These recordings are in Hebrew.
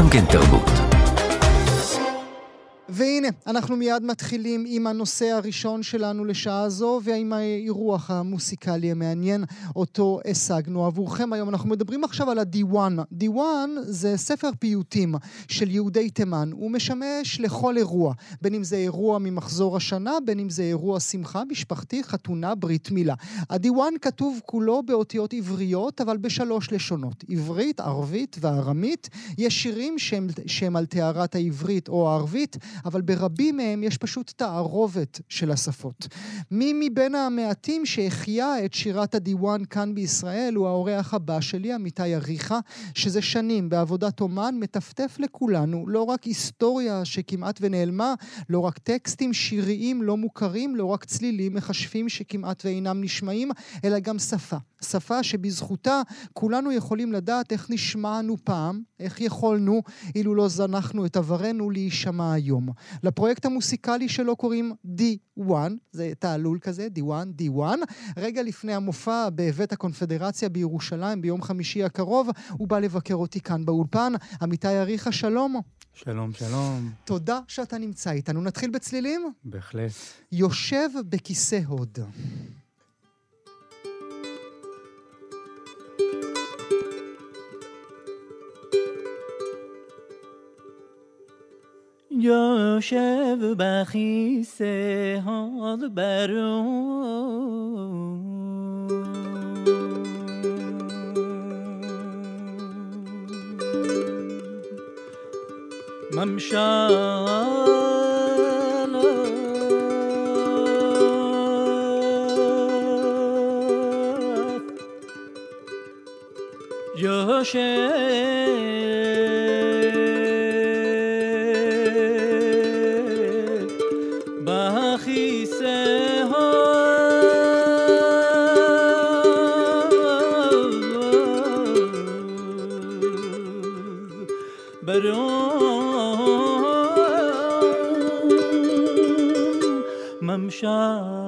גם כן תרבות. והנה, אנחנו מיד מתחילים עם הנושא הראשון שלנו לשעה זו, ועם האירוח המוסיקלי המעניין אותו השגנו עבורכם היום. אנחנו מדברים עכשיו על הדיוואן. דיוואן זה ספר פיוטים של יהודי תימן. הוא משמש לכל אירוע, בין אם זה אירוע ממחזור השנה, בין אם זה אירוע שמחה משפחתי, חתונה, ברית מילה. הדיוואן כתוב כולו באותיות עבריות, אבל בשלוש לשונות. עברית, ערבית וארמית. יש שירים שהם, שהם על טהרת העברית או הערבית, אבל ברבים מהם יש פשוט תערובת של השפות. מי מבין המעטים שהחיה את שירת הדיוואן כאן בישראל הוא האורח הבא שלי, עמיתי אריכה, שזה שנים בעבודת אומן, מטפטף לכולנו לא רק היסטוריה שכמעט ונעלמה, לא רק טקסטים שיריים לא מוכרים, לא רק צלילים מכשפים שכמעט ואינם נשמעים, אלא גם שפה. שפה שבזכותה כולנו יכולים לדעת איך נשמענו פעם, איך יכולנו, אילו לא זנחנו את עברנו, להישמע היום. לפרויקט המוסיקלי שלו קוראים D1, זה תעלול כזה, D1, D1. רגע לפני המופע בבית הקונפדרציה בירושלים ביום חמישי הקרוב, הוא בא לבקר אותי כאן באולפן. עמיתי אריכה, שלום. שלום, שלום. תודה שאתה נמצא איתנו. נתחיל בצלילים? בהחלט. יושב בכיסא הוד. יושב בכיסא הוד ברור ממשל יושב הוד ברום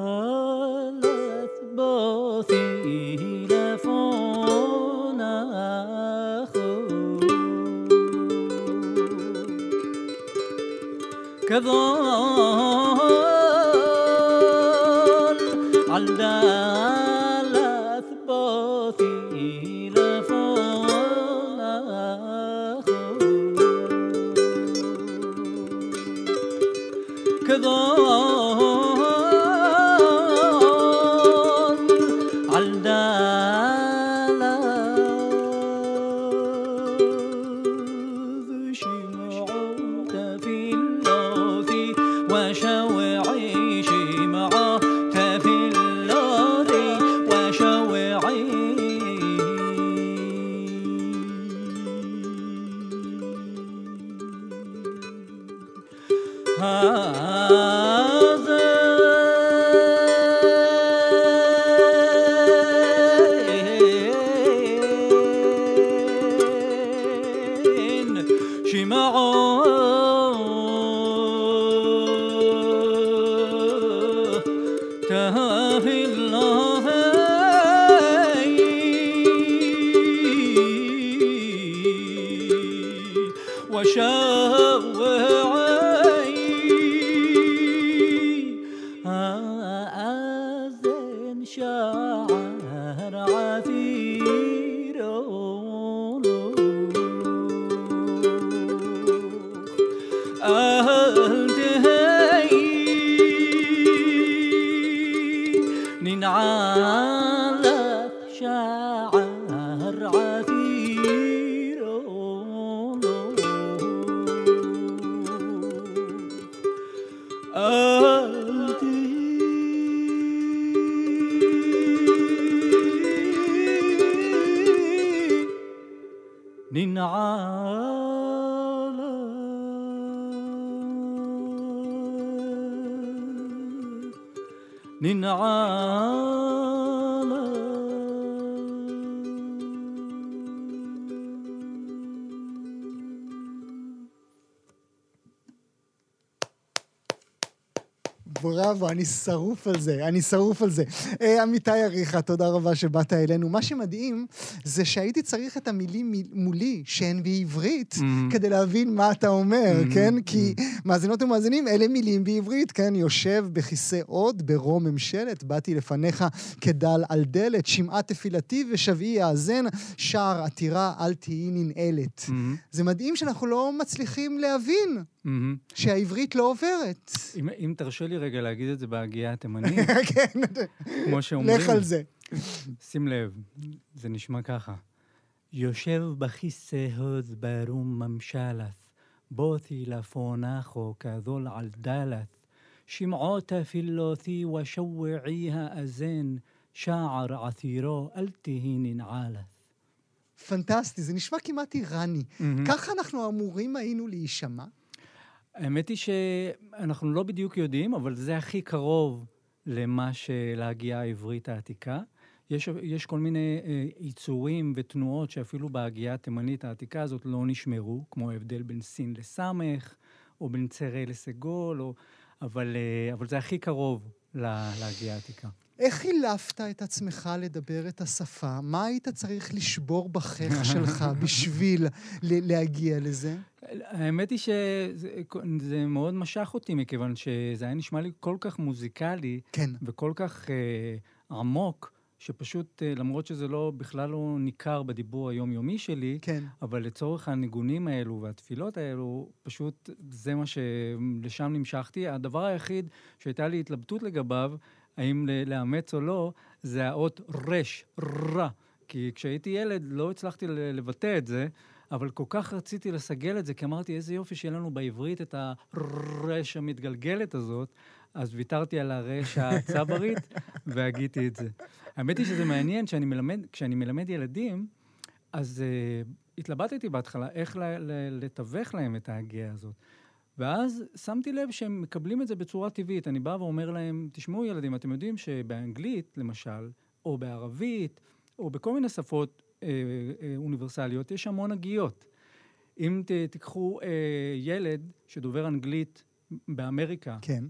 ننعالت ننعالت בראבו, אני שרוף על זה, אני שרוף על זה. אה, עמיתי אריכה, תודה רבה שבאת אלינו. מה שמדהים זה שהייתי צריך את המילים מולי, שהן בעברית, Mm. כדי להבין מה אתה אומר, Mm. כן? כי מאזינות ומאזינים, אלה מילים בעברית, כן? יושב בכיסא עוד, ברום ממשלת, באתי לפניך כדל על דלת, שמעה תפילתי ושבעי יאזן, שער עתירה אל תהיי ננעלת. זה מדהים שאנחנו לא מצליחים להבין מהמם. שהעברית לא עוברת. אם- אם תרשה לי רגע להגיד את זה בהגייה התימנית, כן, כמו שאומרים, לך על זה. שים לב, זה נשמע ככה. יושב בכיסא הוד ברום ממשלת, בותי לפונכו כזול על דלת, שמעו תפילותי ושועעי האזן, שער עתירו אל תהי ננעלת. פנטסטי, זה נשמע כמעט איראני. מהמם. ככה אנחנו אמורים היינו להישמע? האמת היא שאנחנו לא בדיוק יודעים, אבל זה הכי קרוב למה שלהגייה העברית העתיקה. יש, יש כל מיני אה, יצורים ותנועות שאפילו בהגייה התימנית העתיקה הזאת לא נשמרו, כמו ההבדל בין סין לסמך, או בין צרה לסגול, או, אבל, אה, אבל זה הכי קרוב לה, להגייה העתיקה. איך חילפת את עצמך לדבר את השפה? מה היית צריך לשבור בחך שלך בשביל להגיע לזה? האמת היא שזה זה מאוד משך אותי, מכיוון שזה היה נשמע לי כל כך מוזיקלי, כן. וכל כך אה, עמוק, שפשוט, אה, למרות שזה לא, בכלל לא ניכר בדיבור היומיומי שלי, כן. אבל לצורך הניגונים האלו והתפילות האלו, פשוט זה מה שלשם נמשכתי. הדבר היחיד שהייתה לי התלבטות לגביו, האם לאמץ או לא, זה האות רש, רע. כי כשהייתי ילד לא הצלחתי לבטא את זה, אבל כל כך רציתי לסגל את זה, כי אמרתי, איזה יופי שיהיה לנו בעברית את הרש המתגלגלת הזאת, אז ויתרתי על הרש הצברית והגיתי את זה. האמת היא שזה מעניין, כשאני מלמד, כשאני מלמד ילדים, אז uh, התלבטתי בהתחלה איך ל- ל- לתווך להם את ההגייה הזאת. ואז שמתי לב שהם מקבלים את זה בצורה טבעית. אני בא ואומר להם, תשמעו ילדים, אתם יודעים שבאנגלית, למשל, או בערבית, או בכל מיני שפות אה, אה, אוניברסליות, יש המון הגיות. אם ת, תיקחו אה, ילד שדובר אנגלית באמריקה, כן.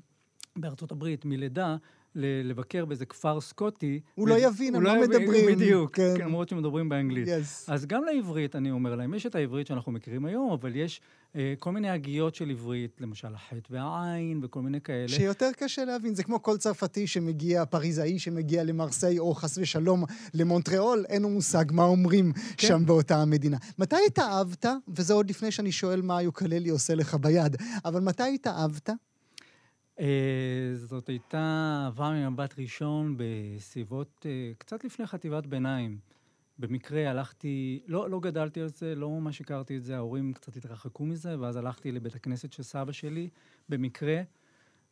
בארצות הברית, מלידה, לבקר באיזה כפר סקוטי. הוא לא יבין על מה יבין- מדברים, בדיוק, כן. כן, למרות שמדברים באנגלית. אז גם לעברית, אני אומר להם, יש את העברית שאנחנו מכירים היום, אבל יש אה, כל מיני הגיות של עברית, למשל החטא והעין וכל מיני כאלה. שיותר קשה להבין, זה כמו כל צרפתי שמגיע, פריזאי שמגיע למרסיי, או חס ושלום למונטריאול, אין לו מושג מה אומרים כן. שם באותה המדינה. מתי התאהבת, וזה עוד לפני שאני שואל מה היוקללי עושה לך ביד, אבל מתי התאהבת? אה, זאת הייתה אהבה ממבט ראשון בסביבות, אה, קצת לפני חטיבת ביניים. במקרה הלכתי, לא, לא גדלתי על זה, לא ממש הכרתי את זה, ההורים קצת התרחקו מזה, ואז הלכתי לבית הכנסת של סבא שלי, במקרה,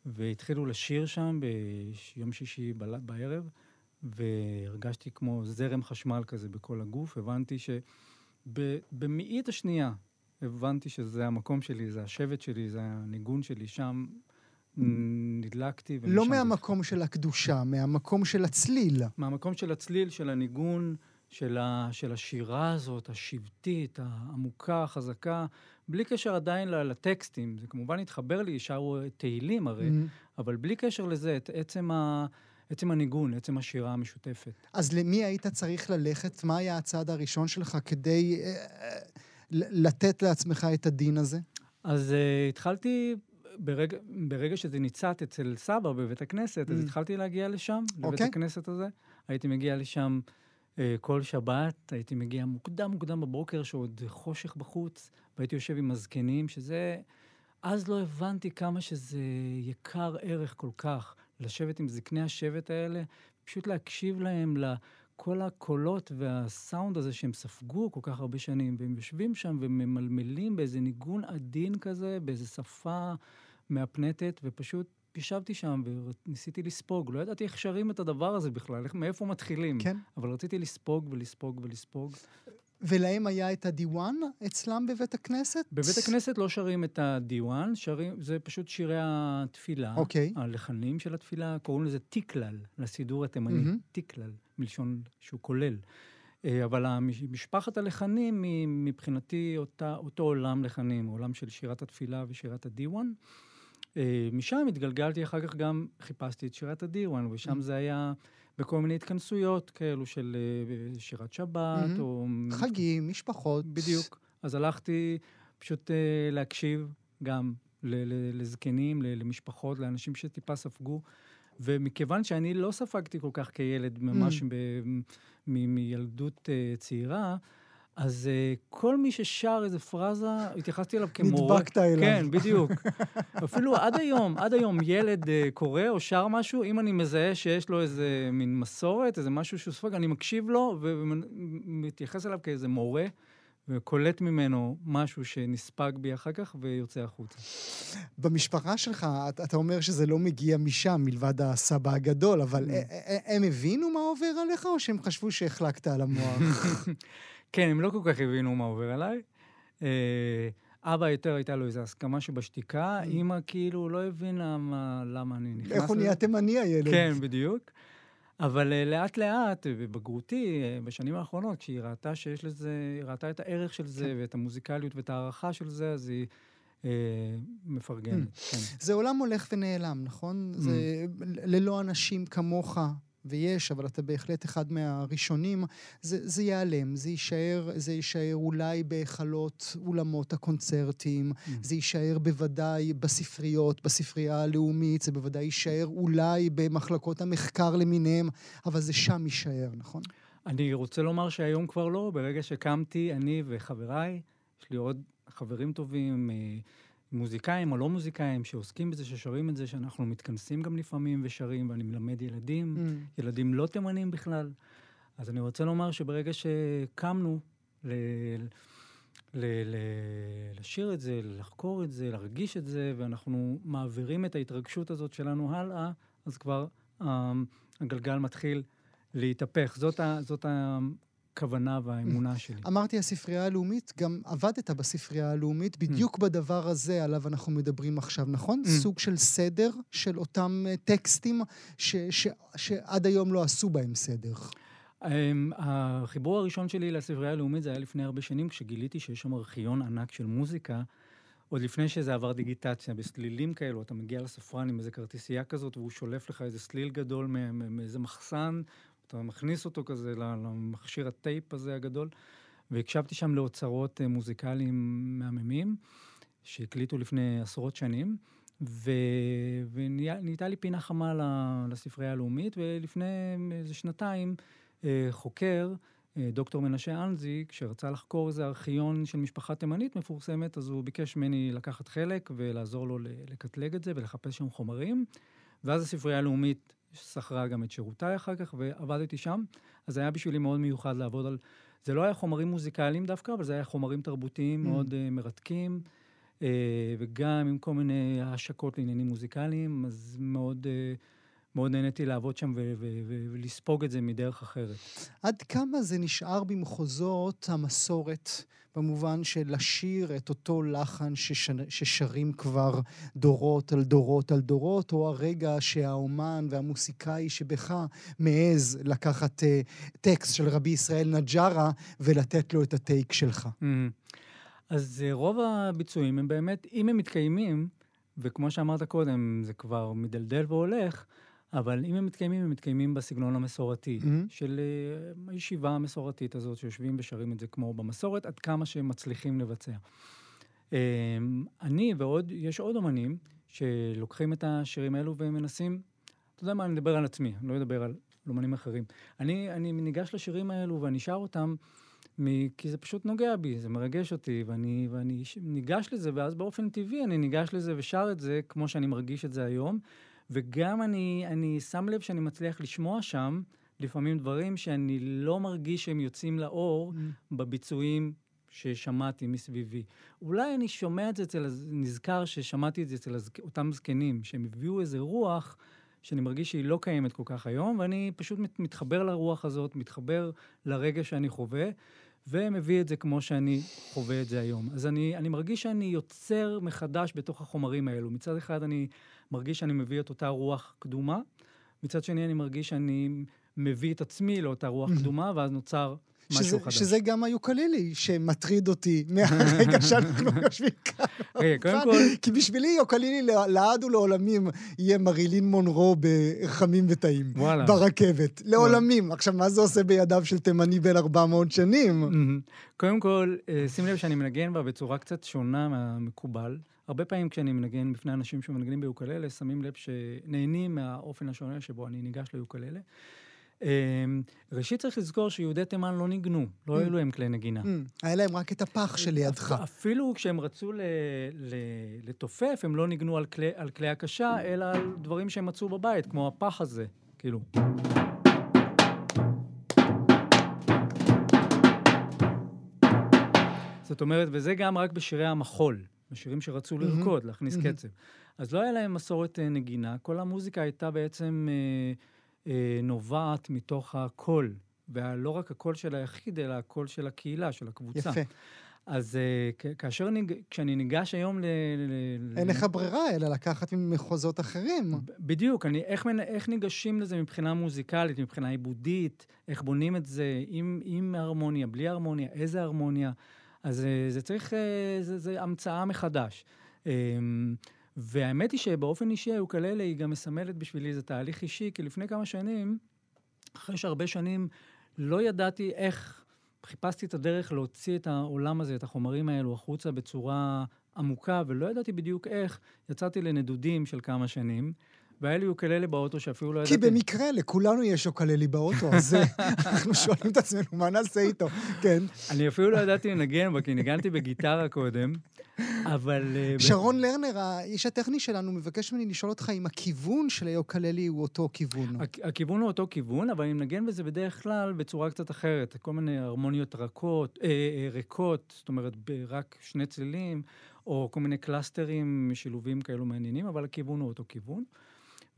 והתחילו לשיר שם ביום שישי בערב, והרגשתי כמו זרם חשמל כזה בכל הגוף. הבנתי שבמאית השנייה הבנתי שזה המקום שלי, זה השבט שלי, זה הניגון שלי, שם נדלקתי. לא מהמקום של הקדושה, מהמקום של הצליל. מהמקום של הצליל, של הניגון, של, ה, של השירה הזאת, השבטית, העמוקה, החזקה, בלי קשר עדיין לטקסטים. זה כמובן התחבר לי, שרו תהילים הרי, Mm. אבל בלי קשר לזה, את עצם, ה, עצם הניגון, עצם השירה המשותפת. אז למי היית צריך ללכת? מה היה הצעד הראשון שלך כדי אה, אה, לתת לעצמך את הדין הזה? אז uh, התחלתי, ברגע, ברגע שזה ניצת אצל סבא בבית הכנסת, אז Mm. התחלתי להגיע לשם, לבית אוקיי. הכנסת הזה. הייתי מגיע לשם uh, כל שבת, הייתי מגיע מוקדם מוקדם בבוקר, שעוד חושך בחוץ, והייתי יושב עם הזקנים, שזה... אז לא הבנתי כמה שזה יקר ערך כל כך, לשבת עם זקני השבט האלה, פשוט להקשיב להם, לכל הקולות והסאונד הזה שהם ספגו כל כך הרבה שנים, והם יושבים שם וממלמלים באיזה ניגון עדין כזה, באיזה שפה מהפנטת, ופשוט ישבתי שם וניסיתי לספוג. לא ידעתי איך שרים את הדבר הזה בכלל, איך, מאיפה מתחילים. כן. אבל רציתי לספוג ולספוג ולספוג. ולהם היה את הדיוואן אצלם בבית הכנסת? בבית הכנסת לא שרים את הדיוואן, שרים, זה פשוט שירי התפילה. אוקיי. הלחנים של התפילה, קוראים לזה תיקלל, לסידור התימני. מהמם. תיקלל, מלשון שהוא כולל. אה, אבל משפחת הלחנים היא מבחינתי אותה, אותו עולם לחנים, עולם של שירת התפילה ושירת הדיוואן. אה, משם התגלגלתי אחר כך גם, חיפשתי את שירת הדירואן, ושם Mm. זה היה בכל מיני התכנסויות כאלו של אה, שירת שבת, Mhm. או... חגים, משפחות. בדיוק. אז הלכתי פשוט אה, להקשיב גם לזקנים, למשפחות, לאנשים שטיפה ספגו. ומכיוון שאני לא ספגתי כל כך כילד, ממש Mm. ב- מ- מילדות אה, צעירה, אז אה, כל מי ששר איזה פרזה, התייחסתי אליו כמורה. נדבקת אליו. כן, בדיוק. אפילו עד היום, עד היום ילד אה, קורא או שר משהו, אם אני מזהה שיש לו איזה מין מסורת, איזה משהו שהוא ספג, אני מקשיב לו ומתייחס אליו כאיזה מורה, וקולט ממנו משהו שנספג בי אחר כך ויוצא החוצה. במשפחה שלך, אתה, אומר שזה לא מגיע משם, מלבד הסבא הגדול, אבל Mm. הם הבינו מה עובר עליך, או שהם חשבו שהחלקת על המוח? כן, הם לא כל כך הבינו מה עובר עליי. אה, אבא יותר הייתה לו איזו הסכמה שבשתיקה, Mm. אימא כאילו לא הבינה מה, למה אני נכנס איך הוא לזה. נהיה תימני הילד? כן, בדיוק. אבל אה, לאט לאט, בבגרותי, אה, בשנים האחרונות, כשהיא ראתה שיש לזה, היא ראתה את הערך של זה, כן. ואת המוזיקליות ואת ההערכה של זה, אז היא אה, מפרגנת. כן. זה עולם הולך ונעלם, נכון? זה ללא אנשים כמוך, ויש, אבל אתה בהחלט אחד מהראשונים, זה, זה ייעלם, זה יישאר, זה יישאר אולי בהיכלות אולמות הקונצרטים, זה יישאר בוודאי בספריות, בספרייה הלאומית, זה בוודאי יישאר אולי במחלקות המחקר למיניהם, אבל זה שם יישאר, נכון? אני רוצה לומר שהיום כבר לא, ברגע שקמתי, אני וחבריי, יש לי עוד חברים טובים, אה, מוזיקאים או לא מוזיקאים, שעוסקים בזה, ששרים את זה, שאנחנו מתכנסים גם לפעמים ושרים, ואני מלמד ילדים, Mm. ילדים לא תימנים בכלל. אז אני רוצה לומר שברגע שקמנו ל... ל... ל... לשיר את זה, לחקור את זה, להרגיש את זה, ואנחנו מעבירים את ההתרגשות הזאת שלנו הלאה, אז כבר אה, הגלגל מתחיל להתהפך. זאת, ה... זאת הכוונה והאמונה שלי. אמרתי הספרייה הלאומית, גם עבדת בספרייה הלאומית, בדיוק בדבר הזה עליו אנחנו מדברים עכשיו, נכון? Mm. סוג של סדר של אותם אה, טקסטים ש- ש- שעד היום לא עשו בהם סדר. Um, החיבור הראשון שלי לספרייה הלאומית זה היה לפני הרבה שנים, כשגיליתי שיש שם ארכיון ענק של מוזיקה, עוד לפני שזה עבר דיגיטציה, בסלילים כאלו, אתה מגיע לספרן עם איזה כרטיסייה כזאת, והוא שולף לך איזה סליל גדול מאיזה מחסן, אתה מכניס אותו כזה למכשיר הטייפ הזה הגדול, והקשבתי שם לאוצרות אה, מוזיקליים מהממים, שהקליטו לפני עשרות שנים. ו... ונהייתה לי פינה חמה לספרייה הלאומית, ולפני איזה שנתיים אה, חוקר, אה, דוקטור מנשה אנזיק, שרצה לחקור איזה ארכיון של משפחה תימנית מפורסמת, אז הוא ביקש ממני לקחת חלק ולעזור לו לקטלג את זה ולחפש שם חומרים. ואז הספרייה הלאומית שכרה גם את שירותיי אחר כך, ועבדתי שם. אז זה היה בשבילי מאוד מיוחד לעבוד על... זה לא היה חומרים מוזיקליים דווקא, אבל זה היה חומרים תרבותיים Mm. מאוד uh, מרתקים, uh, וגם עם כל מיני השקות לעניינים מוזיקליים, אז מאוד, uh, מאוד נהניתי לעבוד שם ולספוג את זה מדרך אחרת. עד כמה זה נשאר במחוזות המסורת, במובן של לשיר את אותו לחן שש... ששרים כבר דורות על דורות על דורות, או הרגע שהאומן והמוסיקאי שבך מעז לקחת uh, טקסט של רבי ישראל נג'רה ולתת לו את הטייק שלך. Mm. אז אה, רוב הביצועים הם באמת, אם הם מתקיימים, וכמו שאמרת קודם, זה כבר מדלדל והולך, אבל אם הם מתקיימים, הם מתקיימים בסגנון המסורתי, מהמם. של אה, הישיבה המסורתית הזאת, שיושבים ושרים את זה כמו במסורת, עד כמה שהם מצליחים לבצע. אה, אני ועוד, יש עוד אומנים שלוקחים את השירים האלו ומנסים, אתה יודע מה, אני מדבר על עצמי, אני לא אדבר על אומנים אחרים. אני, אני ניגש לשירים האלו ואני שר אותם מ... כי זה פשוט נוגע בי, זה מרגש אותי, ואני, ואני ניגש לזה, ואז באופן טבעי אני ניגש לזה ושר את זה כמו שאני מרגיש את זה היום. וגם אני, אני שם לב שאני מצליח לשמוע שם לפעמים דברים שאני לא מרגיש שהם יוצאים לאור בביצועים ששמעתי מסביבי. אולי אני שומע את זה אצל, נזכר ששמעתי את זה אצל אותם זקנים, שהם הביאו איזה רוח שאני מרגיש שהיא לא קיימת כל כך היום, ואני פשוט מת, מתחבר לרוח הזאת, מתחבר לרגע שאני חווה, ומביא את זה כמו שאני חווה את זה היום. אז אני, אני מרגיש שאני יוצר מחדש בתוך החומרים האלו. מצד אחד אני מרגיש שאני מביא את אותה רוח קדומה, מצד שני אני מרגיש שאני מביא את עצמי לאותה רוח קדומה, ואז נוצר משהו שזה, חדש. שזה גם היוקללי שמטריד אותי מהרגע שאנחנו יושבים כאן. רגע, קודם כל... כי בשבילי יוקללי לעד ולעולמים יהיה מרילין מונרו בחמים וטעים. וואלה. ברכבת. לעולמים. עכשיו, מה זה עושה בידיו של תימני בן 400 שנים? קודם כל, אה, שים לב שאני מנגן בה בצורה קצת שונה מהמקובל. הרבה פעמים כשאני מנגן בפני אנשים שמנגנים ביוקללה, שמים לב שנהנים מהאופן השונה שבו אני ניגש ליוקללה. אמ, ראשית צריך לזכור שיהודי תימן לא ניגנו, לא Mm. היו להם כלי נגינה. היה להם רק את הפח שלידך. אפילו כשהם רצו לתופף, הם לא ניגנו על כלי, הקשה, אלא על דברים שהם מצאו בבית, כמו הפח הזה, כאילו. זאת אומרת, וזה גם רק בשירי המחול, בשירים שרצו מהמם, לרקוד, להכניס מהמם. קצב. אז לא היה להם מסורת אה, נגינה, כל המוזיקה הייתה בעצם אה, אה, נובעת מתוך הקול, ולא רק הקול של היחיד, אלא הקול של הקהילה, של הקבוצה. יפה. אז אה, כאשר ניג... כשאני ניגש היום ל... ל... אין לך ברירה אלא לקחת ממחוזות אחרים. בדיוק, אני, איך, מנ- איך ניגשים לזה מבחינה מוזיקלית, מבחינה עיבודית, איך בונים את זה, עם, עם הרמוניה, בלי הרמוניה, איזה הרמוניה. אז אה, זה צריך, אה, זה, זה המצאה מחדש. והאמת היא שבאופן אישי היוקללה היא גם מסמלת בשבילי איזה תהליך אישי, כי לפני כמה שנים, אחרי שהרבה שנים לא ידעתי איך, חיפשתי את הדרך להוציא את העולם הזה, את החומרים האלו החוצה בצורה עמוקה, ולא ידעתי בדיוק איך, יצאתי לנדודים של כמה שנים, והיה לי יוקללה באוטו שאפילו לא כי ידעתי... במקרה לכולנו יש יוקללי באוטו, אז אנחנו שואלים את עצמנו, מה נעשה איתו? כן. אני אפילו לא ידעתי לנגן בה, כי ניגנתי בגיטרה קודם, אבל... אה, שרון לרנר, האיש הטכני שלנו, מבקש ממני לשאול אותך אם הכיוון של היוקללי הוא אותו כיוון. הכ- הכיוון הוא אותו כיוון, אבל אני מנגן בזה בדרך כלל בצורה קצת אחרת. כל מיני הרמוניות רכות, אה, אה, ריקות, זאת אומרת, רק שני צלילים, או כל מיני קלאסטרים, שילובים כאלו מעניינים, אבל הכיוון הוא אותו כיוון.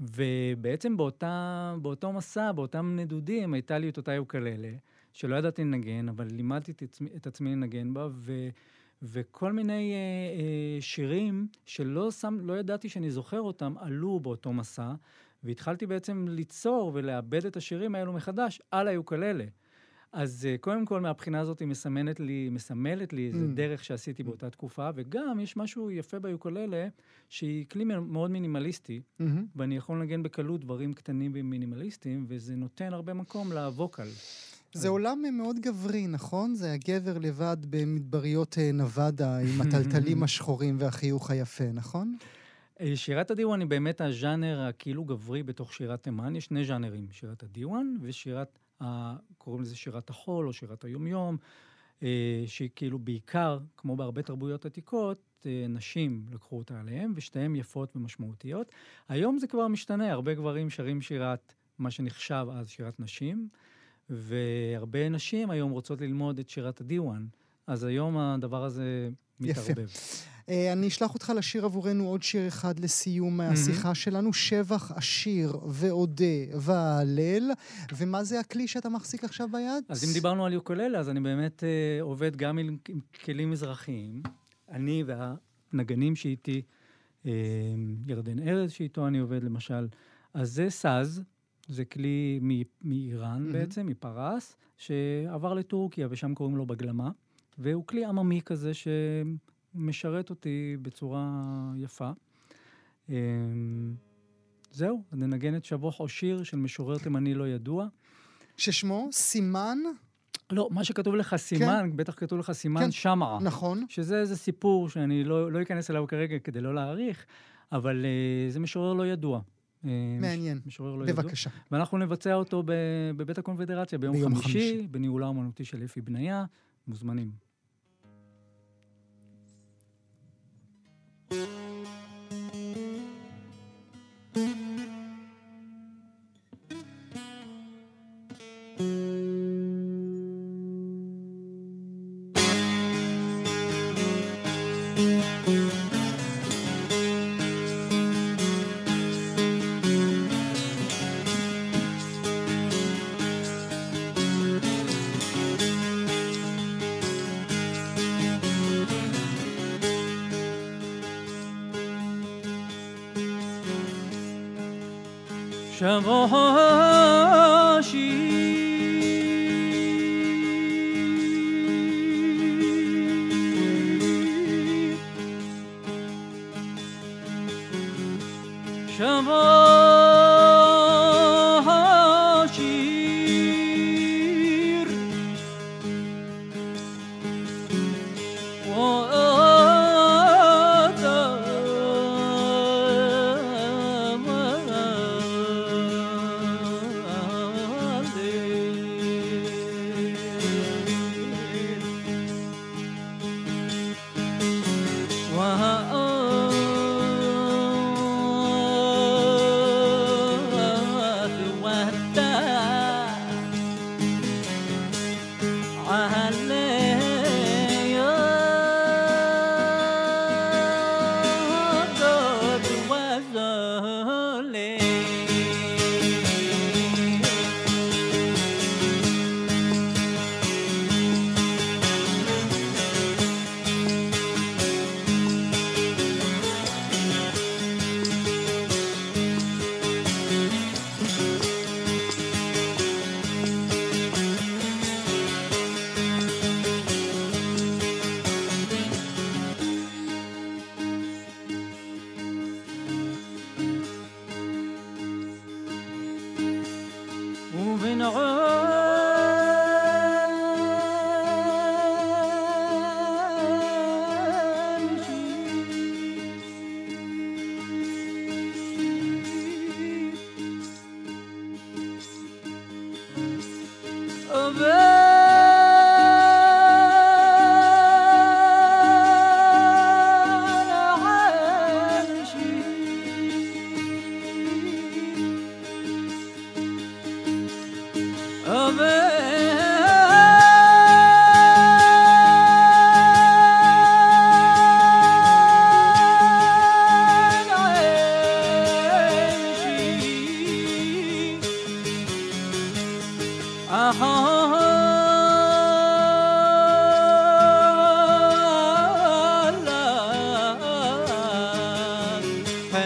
ובעצם באותה, באותו מסע, באותם נדודים, הייתה לי את אותה יוקללה, שלא ידעתי לנגן, אבל לימדתי את עצמי, את עצמי לנגן בה, ו, וכל מיני אה, אה, שירים שלא שם, לא ידעתי שאני זוכר אותם, עלו באותו מסע, והתחלתי בעצם ליצור ולעבד את השירים האלו מחדש על היוקללה. אז uh, קודם כל, מהבחינה הזאת היא מסמנת לי, מסמלת לי איזה Mm. דרך שעשיתי באותה תקופה, וגם יש משהו יפה ביוקללה, שהיא כלי מאוד מינימליסטי, מהמם. ואני יכול לנגן בקלות דברים קטנים ומינימליסטיים, וזה נותן הרבה מקום לווקל. זה עולם מאוד גברי, נכון? זה הגבר לבד במדבריות אה, נבדה עם הטלטלים השחורים והחיוך היפה, נכון? אה, שירת הדיוואן היא באמת הז'אנר הכאילו גברי בתוך שירת תימן. יש שני ז'אנרים, שירת הדיוואן ושירת. קוראים לזה שירת החול או שירת היומיום, אה, שהיא כאילו בעיקר, כמו בהרבה תרבויות עתיקות, אה, נשים לקחו אותה עליהם, ושתיהן יפות ומשמעותיות. היום זה כבר משתנה, הרבה גברים שרים שירת, מה שנחשב אז שירת נשים, והרבה נשים היום רוצות ללמוד את שירת הדיוואן. אז היום הדבר הזה. מתערבב. אה, אני אשלח אותך לשיר עבורנו עוד שיר אחד לסיום השיחה שלנו, שבח עשיר ואודה והלל. ומה זה הכלי שאתה מחזיק עכשיו ביד? אז אם דיברנו על יוקוללה, אז אני באמת אה, עובד גם עם, עם כלים מזרחיים. אני והנגנים שאיתי, אה, ירדן ארז שאיתו אני עובד למשל. אז זה סאז, זה כלי מ- מאיראן מהמם. בעצם, מפרס, שעבר לטורקיה ושם קוראים לו בגלמה. והוא כלי עממי כזה שמשרת אותי בצורה יפה. אה, זהו, ננגן את שבוך או שיר של משורר תימני לא ידוע. ששמו סימן, לא, מה שכתוב לך סימן, בטח כתוב לך סימן כן. שמרה. נכון? שזה איזה סיפור שאני לא, לא אכנס אליו כרגע כדי לא להאריך, אבל uh, זה משורר לא ידוע. Uh, מעניין. מש, משורר לא ידוע. בבקשה. ואנחנו נבצע אותו בבית הקונפדרציה ביום, ביום חמישי, חמישי. בניהולה האומנותי של אפי בניה. מוזמנים. thank you Shavoshim.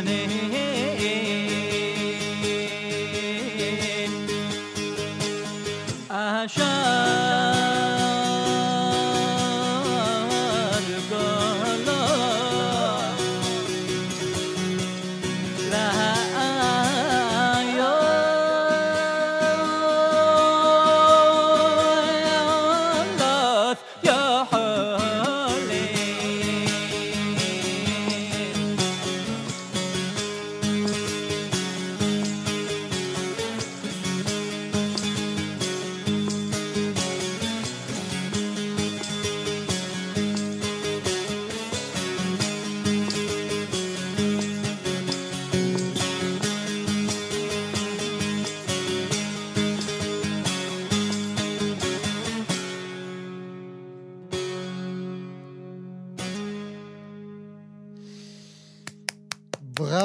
Johnny.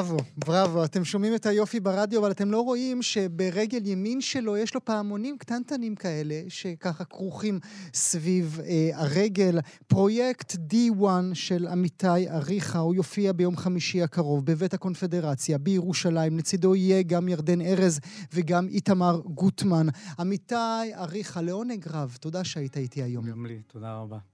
בראבו, בראבו. אתם שומעים את היופי ברדיו, אבל אתם לא רואים שברגל ימין שלו יש לו פעמונים קטנטנים כאלה, שככה כרוכים סביב אה, הרגל. פרויקט D1 של אמיתי אריכה, הוא יופיע ביום חמישי הקרוב בבית הקונפדרציה בירושלים. לצידו יהיה גם ירדן ארז וגם איתמר גוטמן. אמיתי אריכה, לעונג רב, תודה שהיית איתי היום. גם לי, תודה רבה.